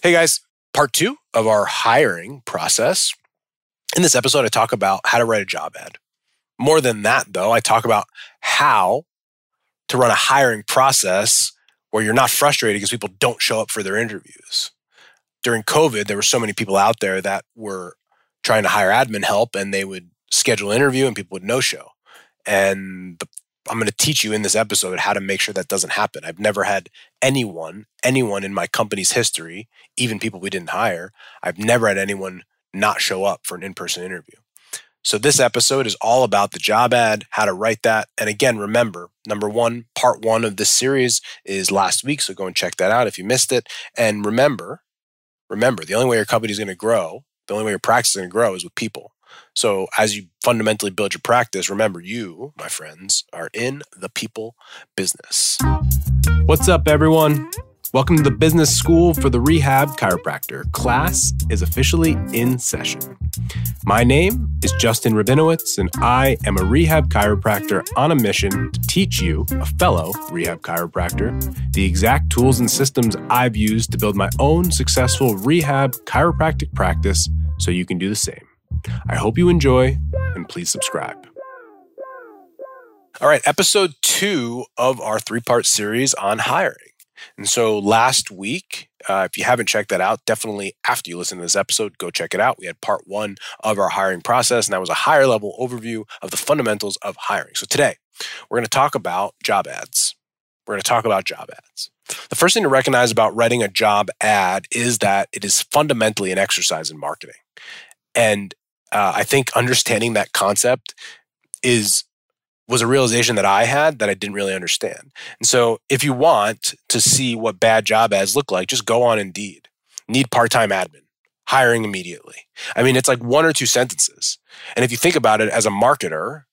Hey guys, part two of our hiring process. In this episode, I talk about how to write a job ad. More than that, though, I talk about how to run a hiring process where you're not frustrated because people don't show up for their interviews. During COVID, there were so many people out there that were trying to hire admin help and they would schedule an interview and people would no show. And the I'm going to teach you in this episode how to make sure that doesn't happen. I've never had anyone, anyone in my company's history, even people we didn't hire, I've never had anyone not show up for an in person interview. So, this episode is all about the job ad, how to write that. And again, remember, number one, part one of this series is last week. So, go and check that out if you missed it. And remember, remember, the only way your company is going to grow, the only way your practice is going to grow is with people. So, as you fundamentally build your practice, remember you, my friends, are in the people business. What's up, everyone? Welcome to the Business School for the Rehab Chiropractor. Class is officially in session. My name is Justin Rabinowitz, and I am a rehab chiropractor on a mission to teach you, a fellow rehab chiropractor, the exact tools and systems I've used to build my own successful rehab chiropractic practice so you can do the same. I hope you enjoy and please subscribe. All right, episode two of our three part series on hiring. And so last week, uh, if you haven't checked that out, definitely after you listen to this episode, go check it out. We had part one of our hiring process, and that was a higher level overview of the fundamentals of hiring. So today, we're going to talk about job ads. We're going to talk about job ads. The first thing to recognize about writing a job ad is that it is fundamentally an exercise in marketing. And uh, I think understanding that concept is was a realization that I had that I didn't really understand. And so, if you want to see what bad job ads look like, just go on Indeed. Need part time admin, hiring immediately. I mean, it's like one or two sentences. And if you think about it as a marketer,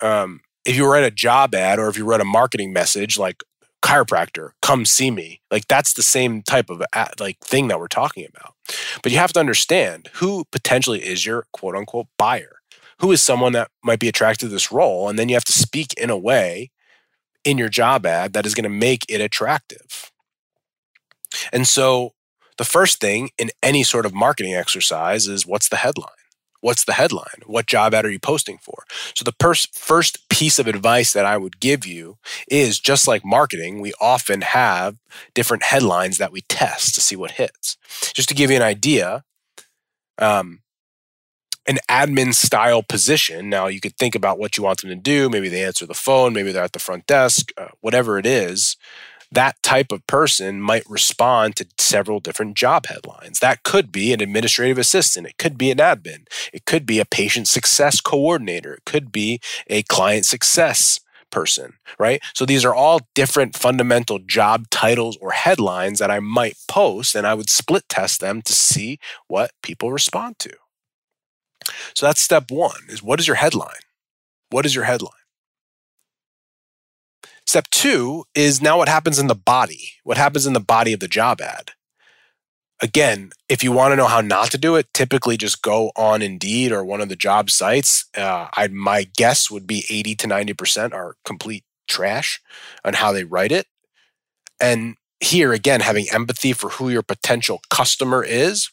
um, if you write a job ad or if you write a marketing message like chiropractor, come see me. Like that's the same type of like thing that we're talking about. But you have to understand who potentially is your quote unquote buyer. Who is someone that might be attracted to this role and then you have to speak in a way in your job ad that is going to make it attractive. And so the first thing in any sort of marketing exercise is what's the headline? What's the headline? What job ad are you posting for? So, the first piece of advice that I would give you is just like marketing, we often have different headlines that we test to see what hits. Just to give you an idea, um, an admin style position. Now, you could think about what you want them to do. Maybe they answer the phone, maybe they're at the front desk, uh, whatever it is that type of person might respond to several different job headlines. That could be an administrative assistant, it could be an admin, it could be a patient success coordinator, it could be a client success person, right? So these are all different fundamental job titles or headlines that I might post, and I would split test them to see what people respond to. So that's step one is what is your headline? What is your headline? Step two is now what happens in the body. What happens in the body of the job ad? Again, if you want to know how not to do it, typically just go on Indeed or one of the job sites. Uh, I, my guess would be 80 to 90% are complete trash on how they write it. And here again, having empathy for who your potential customer is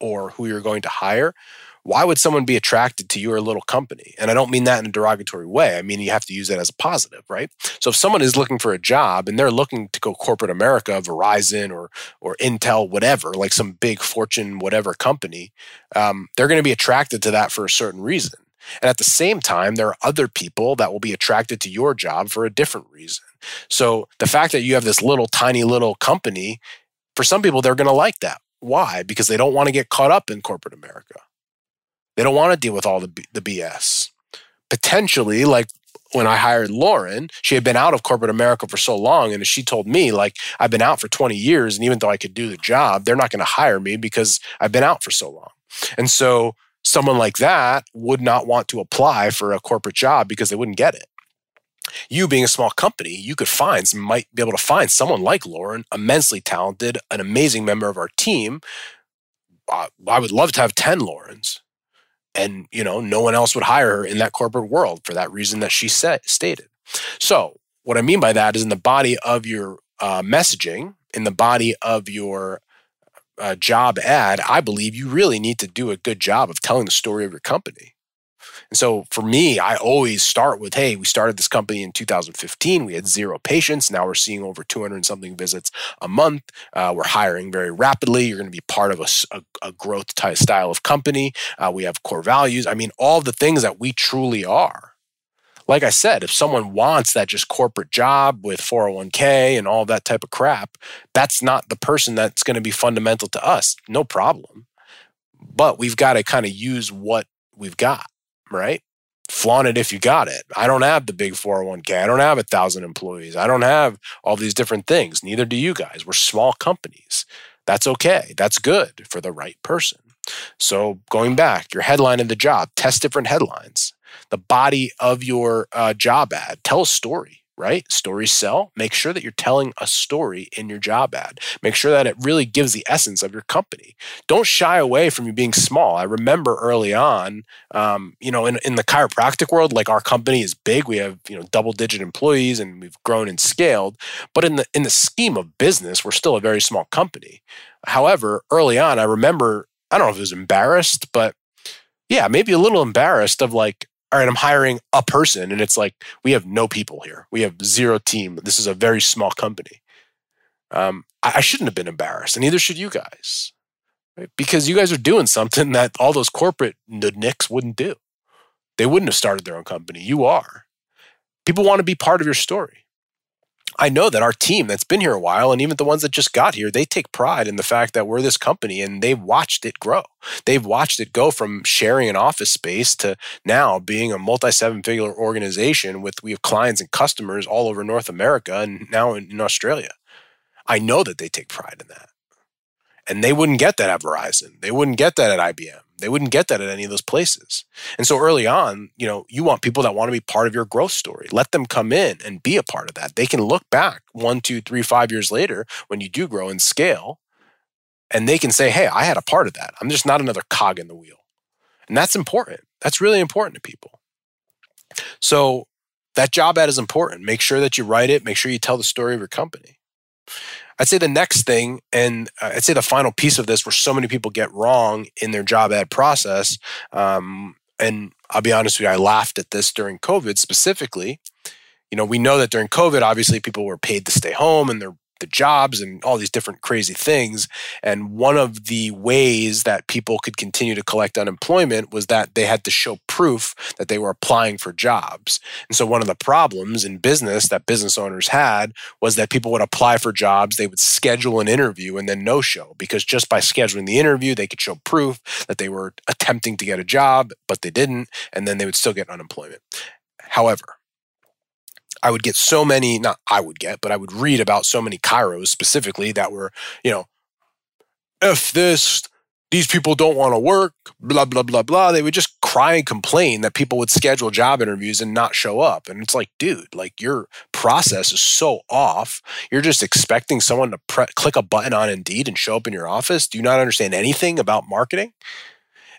or who you're going to hire why would someone be attracted to your little company? And I don't mean that in a derogatory way. I mean, you have to use that as a positive, right? So if someone is looking for a job and they're looking to go corporate America, Verizon or, or Intel, whatever, like some big fortune, whatever company, um, they're going to be attracted to that for a certain reason. And at the same time, there are other people that will be attracted to your job for a different reason. So the fact that you have this little tiny little company, for some people, they're going to like that. Why? Because they don't want to get caught up in corporate America. They don't want to deal with all the, the BS. Potentially, like when I hired Lauren, she had been out of corporate America for so long. And she told me, like, I've been out for 20 years. And even though I could do the job, they're not going to hire me because I've been out for so long. And so someone like that would not want to apply for a corporate job because they wouldn't get it. You being a small company, you could find, might be able to find someone like Lauren, immensely talented, an amazing member of our team. Uh, I would love to have 10 Laurens and you know no one else would hire her in that corporate world for that reason that she said stated so what i mean by that is in the body of your uh, messaging in the body of your uh, job ad, I believe you really need to do a good job of telling the story of your company. And so for me, I always start with, hey, we started this company in 2015. We had zero patients. Now we're seeing over 200 something visits a month. Uh, we're hiring very rapidly. You're going to be part of a, a, a growth type style of company. Uh, we have core values. I mean, all the things that we truly are. Like I said, if someone wants that just corporate job with 401k and all that type of crap, that's not the person that's going to be fundamental to us. No problem. But we've got to kind of use what we've got right? Flaunt it if you got it. I don't have the big 401k. I don't have a thousand employees. I don't have all these different things. Neither do you guys. We're small companies. That's okay. That's good for the right person. So, going back, your headline in the job, test different headlines. The body of your uh, job ad, tell a story right? Stories sell. Make sure that you're telling a story in your job ad. Make sure that it really gives the essence of your company. Don't shy away from you being small. I remember early on, um, you know, in, in the chiropractic world, like our company is big. We have you know double digit employees and we've grown and scaled. But in the in the scheme of business, we're still a very small company. However, early on, I remember I don't know if it was embarrassed, but yeah, maybe a little embarrassed of like, all right, I'm hiring a person. And it's like, we have no people here. We have zero team. This is a very small company. Um, I, I shouldn't have been embarrassed, and neither should you guys. Right? Because you guys are doing something that all those corporate nicks wouldn't do. They wouldn't have started their own company. You are. People want to be part of your story. I know that our team that's been here a while, and even the ones that just got here, they take pride in the fact that we're this company and they've watched it grow. They've watched it go from sharing an office space to now being a multi seven figure organization with we have clients and customers all over North America and now in, in Australia. I know that they take pride in that. And they wouldn't get that at Verizon. They wouldn't get that at IBM. They wouldn't get that at any of those places. And so early on, you know, you want people that want to be part of your growth story. Let them come in and be a part of that. They can look back one, two, three, five years later when you do grow and scale, and they can say, hey, I had a part of that. I'm just not another cog in the wheel. And that's important. That's really important to people. So that job ad is important. Make sure that you write it, make sure you tell the story of your company. I'd say the next thing, and uh, I'd say the final piece of this, where so many people get wrong in their job ad process, um, and I'll be honest with you, I laughed at this during COVID specifically. You know, we know that during COVID, obviously people were paid to stay home and they're the jobs and all these different crazy things. And one of the ways that people could continue to collect unemployment was that they had to show proof that they were applying for jobs. And so one of the problems in business that business owners had was that people would apply for jobs, they would schedule an interview and then no show because just by scheduling the interview, they could show proof that they were attempting to get a job, but they didn't, and then they would still get unemployment. However, I would get so many, not I would get, but I would read about so many chiros specifically that were, you know, if this, these people don't want to work, blah, blah, blah, blah. They would just cry and complain that people would schedule job interviews and not show up. And it's like, dude, like your process is so off. You're just expecting someone to pre- click a button on Indeed and show up in your office. Do you not understand anything about marketing?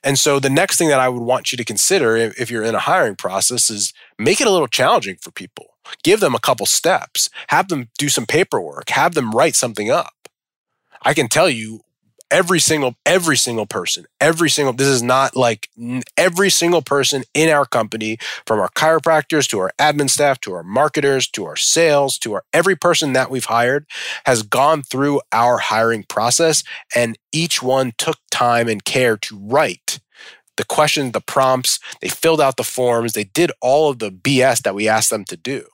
And so the next thing that I would want you to consider if you're in a hiring process is make it a little challenging for people. Give them a couple steps, have them do some paperwork, have them write something up. I can tell you every single every single person every single this is not like every single person in our company from our chiropractors to our admin staff to our marketers to our sales to our every person that we've hired has gone through our hiring process and each one took time and care to write the questions the prompts they filled out the forms they did all of the bs that we asked them to do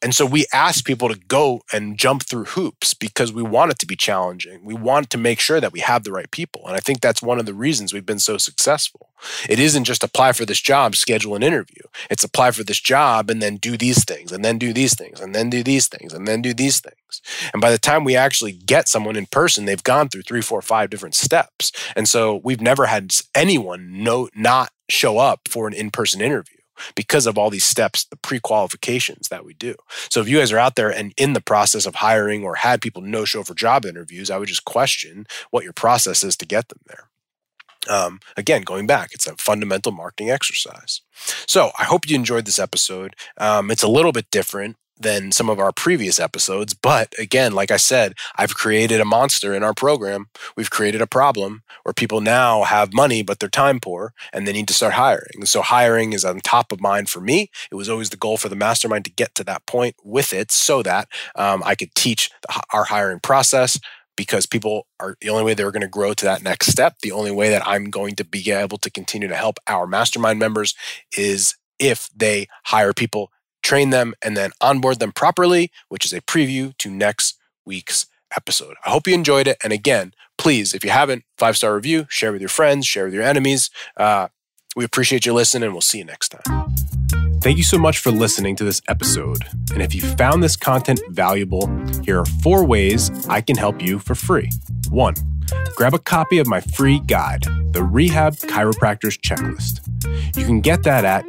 and so we ask people to go and jump through hoops because we want it to be challenging. We want to make sure that we have the right people. And I think that's one of the reasons we've been so successful. It isn't just apply for this job, schedule an interview. It's apply for this job and then do these things and then do these things and then do these things and then do these things. And by the time we actually get someone in person, they've gone through three, four, five different steps. And so we've never had anyone no, not show up for an in person interview because of all these steps, the pre qualifications that we do. So if you guys are out there and in the process of hiring or had people no show for job interviews, I would just question what your process is to get them there. Um, again, going back, it's a fundamental marketing exercise. So I hope you enjoyed this episode. Um, it's a little bit different than some of our previous episodes. But again, like I said, I've created a monster in our program. We've created a problem where people now have money, but they're time poor and they need to start hiring. So hiring is on top of mind for me. It was always the goal for the mastermind to get to that point with it so that um, I could teach our hiring process because people are the only way they're going to grow to that next step. The only way that I'm going to be able to continue to help our mastermind members is if they hire people train them, and then onboard them properly, which is a preview to next week's episode. I hope you enjoyed it. And again, please, if you haven't, five star review, share with your friends, share with your enemies. Uh, we appreciate you listening, and we'll see you next time. Thank you so much for listening to this episode. And if you found this content valuable, here are four ways I can help you for free. One, grab a copy of my free guide, the Rehab Chiropractor's Checklist. You can get that at